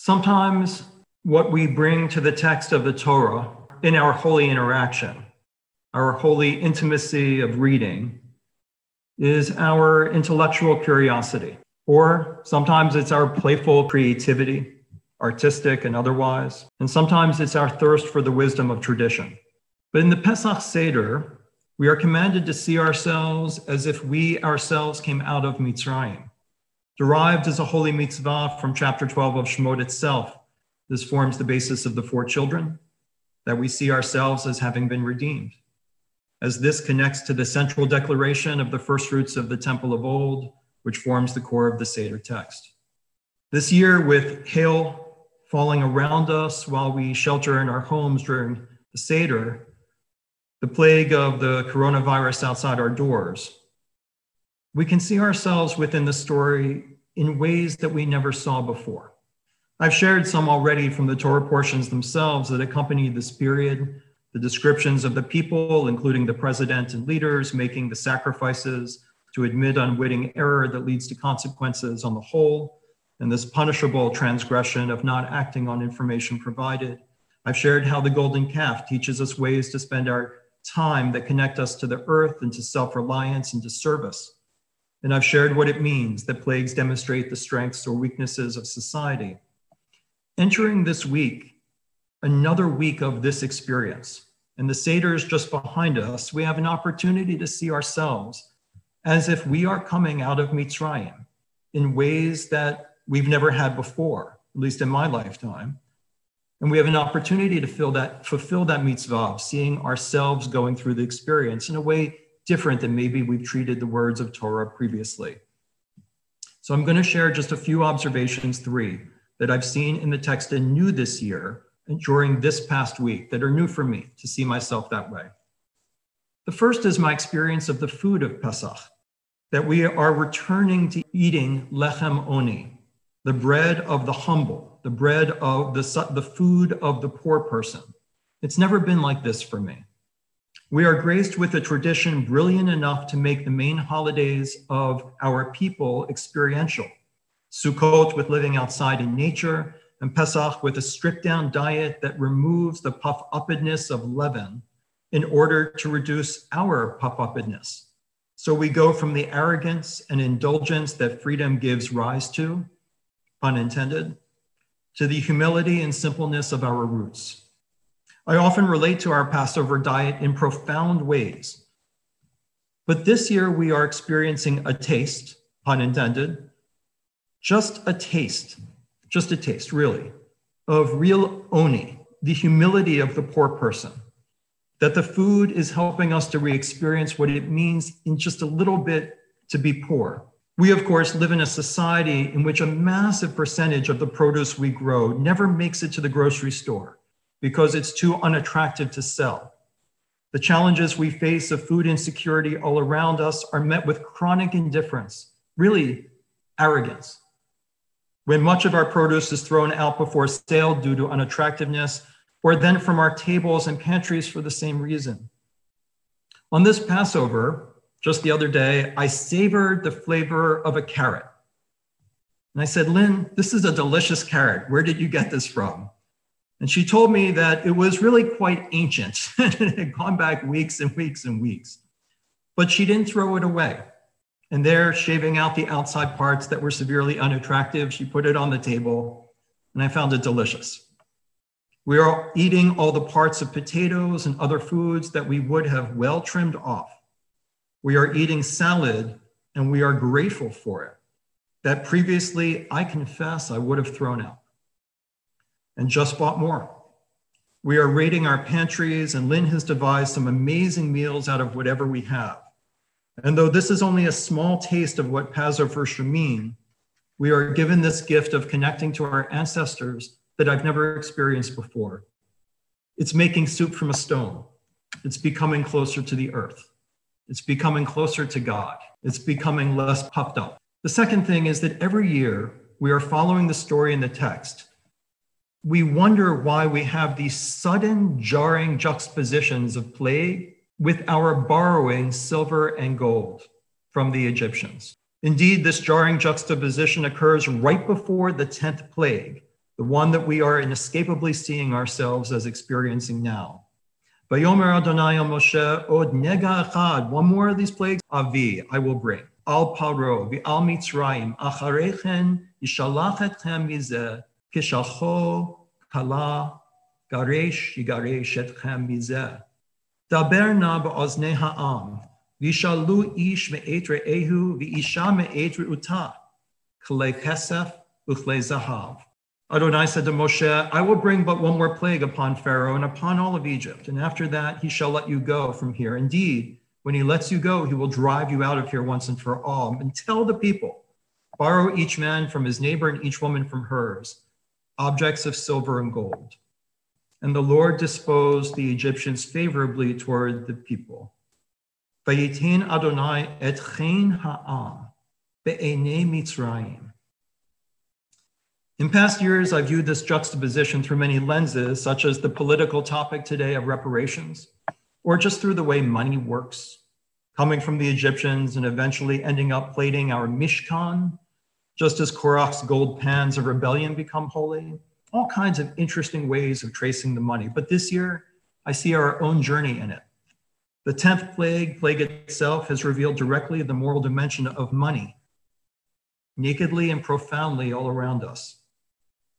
Sometimes what we bring to the text of the Torah in our holy interaction, our holy intimacy of reading, is our intellectual curiosity. Or sometimes it's our playful creativity, artistic and otherwise. And sometimes it's our thirst for the wisdom of tradition. But in the Pesach Seder, we are commanded to see ourselves as if we ourselves came out of Mitzrayim. Derived as a holy mitzvah from chapter 12 of Shemot itself, this forms the basis of the four children, that we see ourselves as having been redeemed. As this connects to the central declaration of the first fruits of the temple of old, which forms the core of the Seder text. This year, with hail falling around us while we shelter in our homes during the Seder, the plague of the coronavirus outside our doors, we can see ourselves within the story in ways that we never saw before. I've shared some already from the Torah portions themselves that accompany this period, the descriptions of the people, including the president and leaders, making the sacrifices to admit unwitting error that leads to consequences on the whole, and this punishable transgression of not acting on information provided. I've shared how the golden calf teaches us ways to spend our time that connect us to the earth and to self reliance and to service. And I've shared what it means that plagues demonstrate the strengths or weaknesses of society. Entering this week, another week of this experience, and the Seder is just behind us, we have an opportunity to see ourselves as if we are coming out of Mitzrayim in ways that we've never had before, at least in my lifetime. And we have an opportunity to that, fulfill that mitzvah seeing ourselves going through the experience in a way different than maybe we've treated the words of Torah previously. So I'm going to share just a few observations, three, that I've seen in the text and new this year and during this past week that are new for me to see myself that way. The first is my experience of the food of Pesach, that we are returning to eating lechem oni, the bread of the humble, the bread of the, the food of the poor person. It's never been like this for me. We are graced with a tradition brilliant enough to make the main holidays of our people experiential. Sukkot with living outside in nature, and Pesach with a stripped down diet that removes the puff uppedness of leaven in order to reduce our puff uppedness. So we go from the arrogance and indulgence that freedom gives rise to pun intended, to the humility and simpleness of our roots. I often relate to our Passover diet in profound ways. But this year we are experiencing a taste, pun intended, just a taste, just a taste, really, of real oni, the humility of the poor person. That the food is helping us to re experience what it means in just a little bit to be poor, we, of course, live in a society in which a massive percentage of the produce we grow never makes it to the grocery store because it's too unattractive to sell. The challenges we face of food insecurity all around us are met with chronic indifference, really arrogance. When much of our produce is thrown out before sale due to unattractiveness, or then from our tables and pantries for the same reason. On this Passover, just the other day, I savored the flavor of a carrot. And I said, Lynn, this is a delicious carrot. Where did you get this from? And she told me that it was really quite ancient. it had gone back weeks and weeks and weeks. But she didn't throw it away. And there, shaving out the outside parts that were severely unattractive, she put it on the table, and I found it delicious. We are eating all the parts of potatoes and other foods that we would have well trimmed off. We are eating salad and we are grateful for it. That previously, I confess, I would have thrown out and just bought more. We are raiding our pantries, and Lynn has devised some amazing meals out of whatever we have. And though this is only a small taste of what Passover should mean, we are given this gift of connecting to our ancestors that I've never experienced before. It's making soup from a stone. It's becoming closer to the earth. It's becoming closer to God. It's becoming less puffed up. The second thing is that every year we are following the story in the text. We wonder why we have these sudden jarring juxtapositions of plague with our borrowing silver and gold from the Egyptians. Indeed, this jarring juxtaposition occurs right before the 10th plague, the one that we are inescapably seeing ourselves as experiencing now. Adonai Moshe, od nega echad, one more of these plagues, avi, I will bring. Al paro, al mitzrayim, acharechen, yishalach etchem mizeh, kala, garesh, yigaresh etchem mizeh. Daber na ba'oznei ha'am, vishalu ish me'et re'ehu, v'isha me'et re'utah, k'lei chesef, uchlei zahav. Adonai said to Moshe, I will bring but one more plague upon Pharaoh and upon all of Egypt, and after that he shall let you go from here. Indeed, when he lets you go, he will drive you out of here once and for all. And tell the people, borrow each man from his neighbor and each woman from hers, objects of silver and gold. And the Lord disposed the Egyptians favorably toward the people. Vayitin Adonai et chen ha'am be'enei Mitzrayim. In past years, I've viewed this juxtaposition through many lenses, such as the political topic today of reparations, or just through the way money works, coming from the Egyptians and eventually ending up plating our Mishkan, just as Korach's gold pans of rebellion become holy. All kinds of interesting ways of tracing the money. But this year, I see our own journey in it. The 10th plague, plague itself, has revealed directly the moral dimension of money, nakedly and profoundly all around us.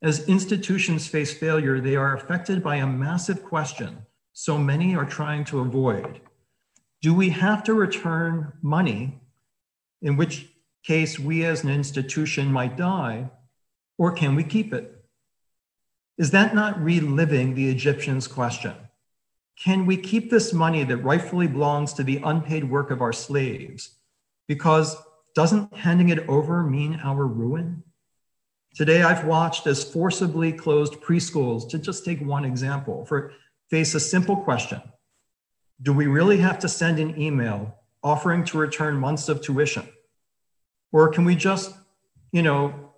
As institutions face failure, they are affected by a massive question so many are trying to avoid. Do we have to return money, in which case we as an institution might die, or can we keep it? Is that not reliving the Egyptians' question? Can we keep this money that rightfully belongs to the unpaid work of our slaves? Because doesn't handing it over mean our ruin? Today, I've watched as forcibly closed preschools, to just take one example, for face a simple question. Do we really have to send an email offering to return months of tuition? Or can we just, you know,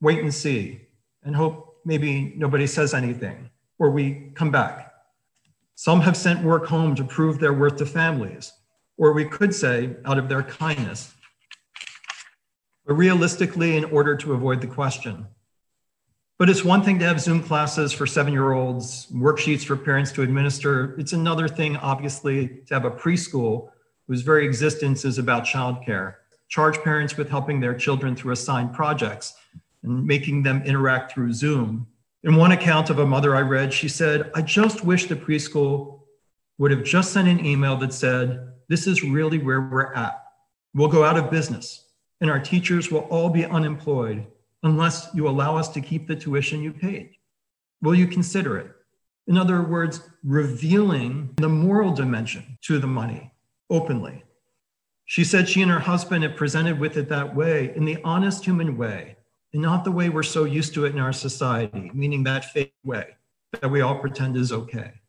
wait and see and hope maybe nobody says anything or we come back? Some have sent work home to prove their worth to families, or we could say, out of their kindness, but realistically, in order to avoid the question. But it's one thing to have Zoom classes for seven year olds, worksheets for parents to administer. It's another thing, obviously, to have a preschool whose very existence is about childcare. Charge parents with helping their children through assigned projects and making them interact through Zoom. In one account of a mother I read, she said, I just wish the preschool would have just sent an email that said, This is really where we're at. We'll go out of business and our teachers will all be unemployed unless you allow us to keep the tuition you paid. Will you consider it? In other words, revealing the moral dimension to the money openly. She said she and her husband had presented with it that way, in the honest human way, and not the way we're so used to it in our society, meaning that fake way that we all pretend is okay.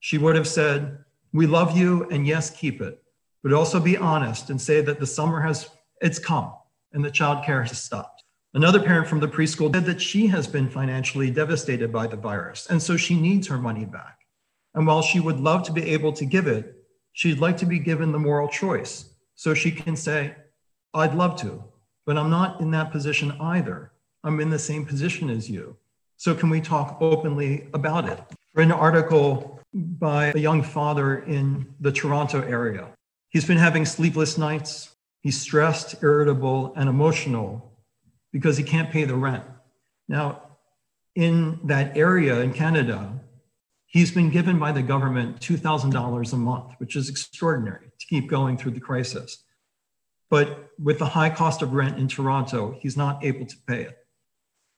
She would have said, We love you, and yes, keep it, but also be honest and say that the summer has it's come and the child care has stopped. Another parent from the preschool said that she has been financially devastated by the virus, and so she needs her money back. And while she would love to be able to give it, she'd like to be given the moral choice so she can say, I'd love to, but I'm not in that position either. I'm in the same position as you. So, can we talk openly about it? For an article by a young father in the Toronto area. He's been having sleepless nights, He's stressed, irritable, and emotional because he can't pay the rent. Now, in that area in Canada, he's been given by the government $2,000 a month, which is extraordinary to keep going through the crisis. But with the high cost of rent in Toronto, he's not able to pay it.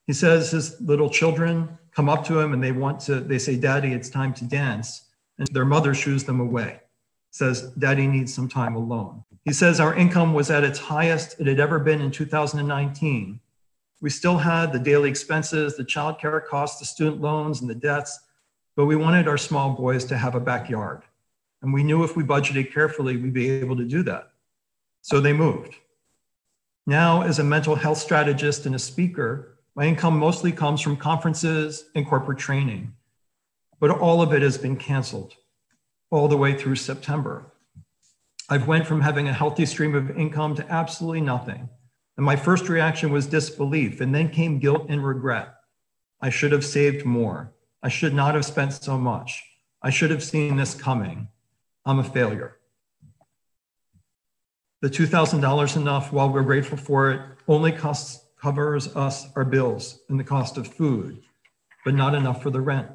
He says his little children come up to him and they want to, they say, Daddy, it's time to dance. And their mother shoos them away, says, Daddy needs some time alone. He says our income was at its highest it had ever been in 2019. We still had the daily expenses, the child care costs, the student loans, and the debts, but we wanted our small boys to have a backyard. And we knew if we budgeted carefully, we'd be able to do that. So they moved. Now, as a mental health strategist and a speaker, my income mostly comes from conferences and corporate training, but all of it has been canceled all the way through September. I've went from having a healthy stream of income to absolutely nothing. And my first reaction was disbelief, and then came guilt and regret. I should have saved more. I should not have spent so much. I should have seen this coming. I'm a failure. The $2,000 enough, while we're grateful for it, only costs, covers us our bills and the cost of food, but not enough for the rent.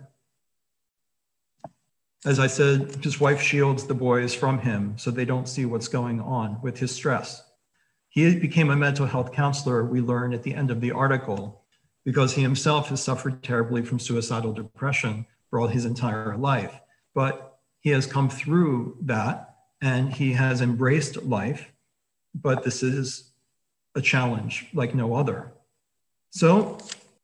As I said, his wife shields the boys from him so they don't see what's going on with his stress. He became a mental health counselor, we learn at the end of the article, because he himself has suffered terribly from suicidal depression for all his entire life. But he has come through that and he has embraced life. But this is a challenge like no other. So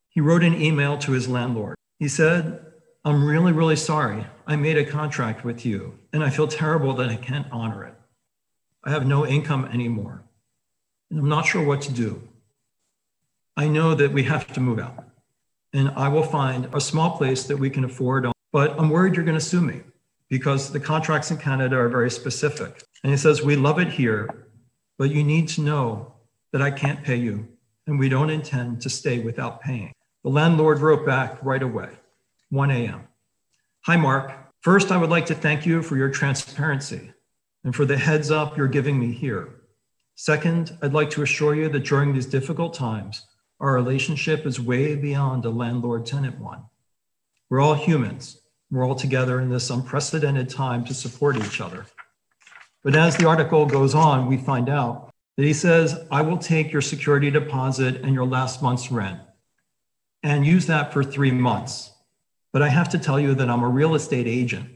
he wrote an email to his landlord. He said, I'm really, really sorry. I made a contract with you, and I feel terrible that I can't honor it. I have no income anymore, and I'm not sure what to do. I know that we have to move out, and I will find a small place that we can afford, but I'm worried you're going to sue me because the contracts in Canada are very specific. And he says, We love it here, but you need to know that I can't pay you, and we don't intend to stay without paying. The landlord wrote back right away. 1 a.m. Hi, Mark. First, I would like to thank you for your transparency and for the heads up you're giving me here. Second, I'd like to assure you that during these difficult times, our relationship is way beyond a landlord tenant one. We're all humans. We're all together in this unprecedented time to support each other. But as the article goes on, we find out that he says, I will take your security deposit and your last month's rent and use that for three months. But I have to tell you that I'm a real estate agent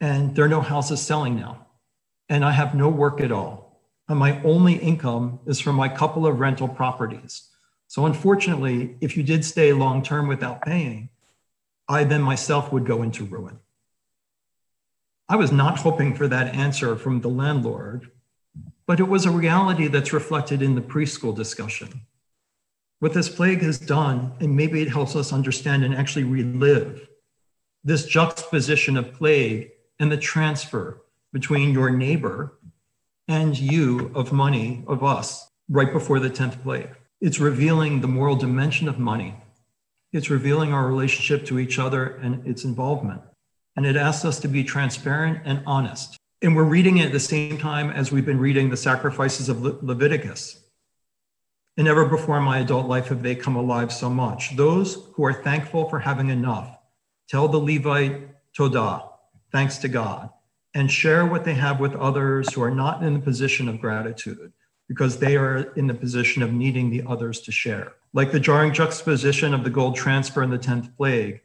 and there are no houses selling now. And I have no work at all. And my only income is from my couple of rental properties. So, unfortunately, if you did stay long term without paying, I then myself would go into ruin. I was not hoping for that answer from the landlord, but it was a reality that's reflected in the preschool discussion what this plague has done, and maybe it helps us understand and actually relive this juxtaposition of plague and the transfer between your neighbor and you of money, of us, right before the 10th plague. It's revealing the moral dimension of money. It's revealing our relationship to each other and its involvement. And it asks us to be transparent and honest. And we're reading it at the same time as we've been reading the sacrifices of Le- Leviticus and never before in my adult life have they come alive so much. Those who are thankful for having enough, tell the Levite Todah, thanks to God, and share what they have with others who are not in the position of gratitude because they are in the position of needing the others to share. Like the jarring juxtaposition of the gold transfer and the 10th plague,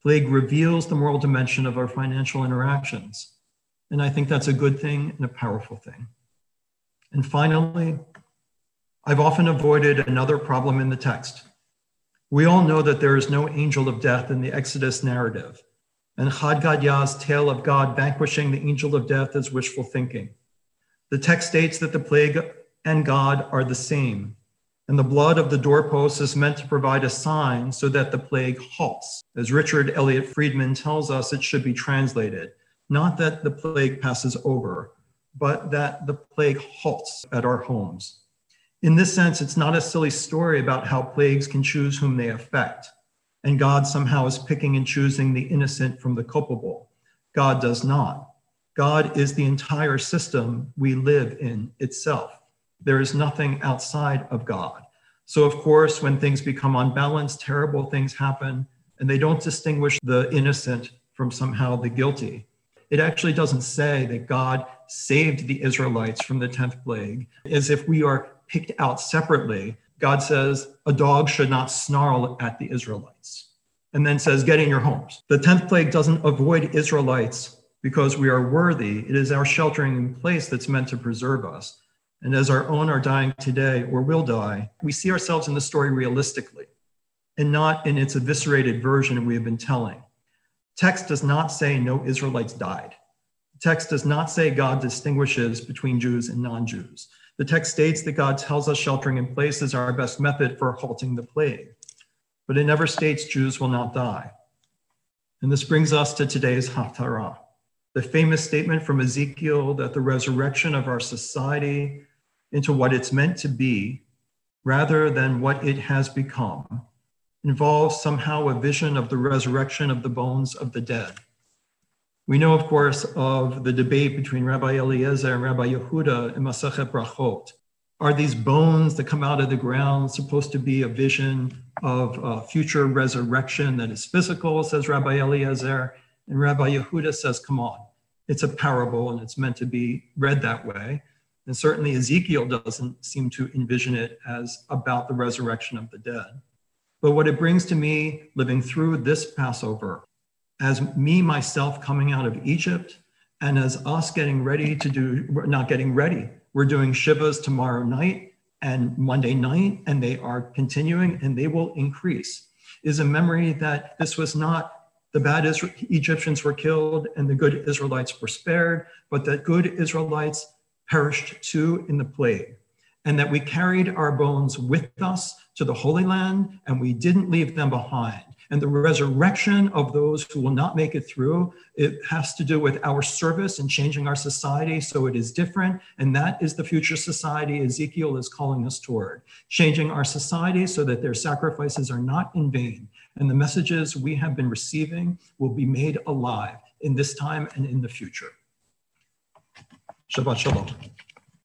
plague reveals the moral dimension of our financial interactions. And I think that's a good thing and a powerful thing. And finally, I've often avoided another problem in the text. We all know that there is no angel of death in the Exodus narrative, and Chad Gadya's tale of God vanquishing the angel of death is wishful thinking. The text states that the plague and God are the same, and the blood of the doorpost is meant to provide a sign so that the plague halts. As Richard Elliott Friedman tells us, it should be translated not that the plague passes over, but that the plague halts at our homes. In this sense, it's not a silly story about how plagues can choose whom they affect, and God somehow is picking and choosing the innocent from the culpable. God does not. God is the entire system we live in itself. There is nothing outside of God. So, of course, when things become unbalanced, terrible things happen, and they don't distinguish the innocent from somehow the guilty. It actually doesn't say that God saved the Israelites from the 10th plague, as if we are picked out separately, God says a dog should not snarl at the Israelites, and then says, Get in your homes. The 10th plague doesn't avoid Israelites because we are worthy. It is our sheltering in place that's meant to preserve us. And as our own are dying today or will die, we see ourselves in the story realistically and not in its eviscerated version we have been telling. Text does not say no Israelites died. Text does not say God distinguishes between Jews and non Jews. The text states that God tells us sheltering in place is our best method for halting the plague, but it never states Jews will not die. And this brings us to today's Haftarah, the famous statement from Ezekiel that the resurrection of our society into what it's meant to be, rather than what it has become, involves somehow a vision of the resurrection of the bones of the dead. We know, of course, of the debate between Rabbi Eliezer and Rabbi Yehuda in Masachet Brachot. Are these bones that come out of the ground supposed to be a vision of a future resurrection that is physical, says Rabbi Eliezer? And Rabbi Yehuda says, come on, it's a parable and it's meant to be read that way. And certainly Ezekiel doesn't seem to envision it as about the resurrection of the dead. But what it brings to me living through this Passover, as me myself coming out of Egypt, and as us getting ready to do, not getting ready, we're doing Shivas tomorrow night and Monday night, and they are continuing and they will increase, is a memory that this was not the bad Egyptians were killed and the good Israelites were spared, but that good Israelites perished too in the plague, and that we carried our bones with us to the Holy Land and we didn't leave them behind. And the resurrection of those who will not make it through, it has to do with our service and changing our society so it is different. And that is the future society Ezekiel is calling us toward, changing our society so that their sacrifices are not in vain. And the messages we have been receiving will be made alive in this time and in the future. 吃饱，吃饱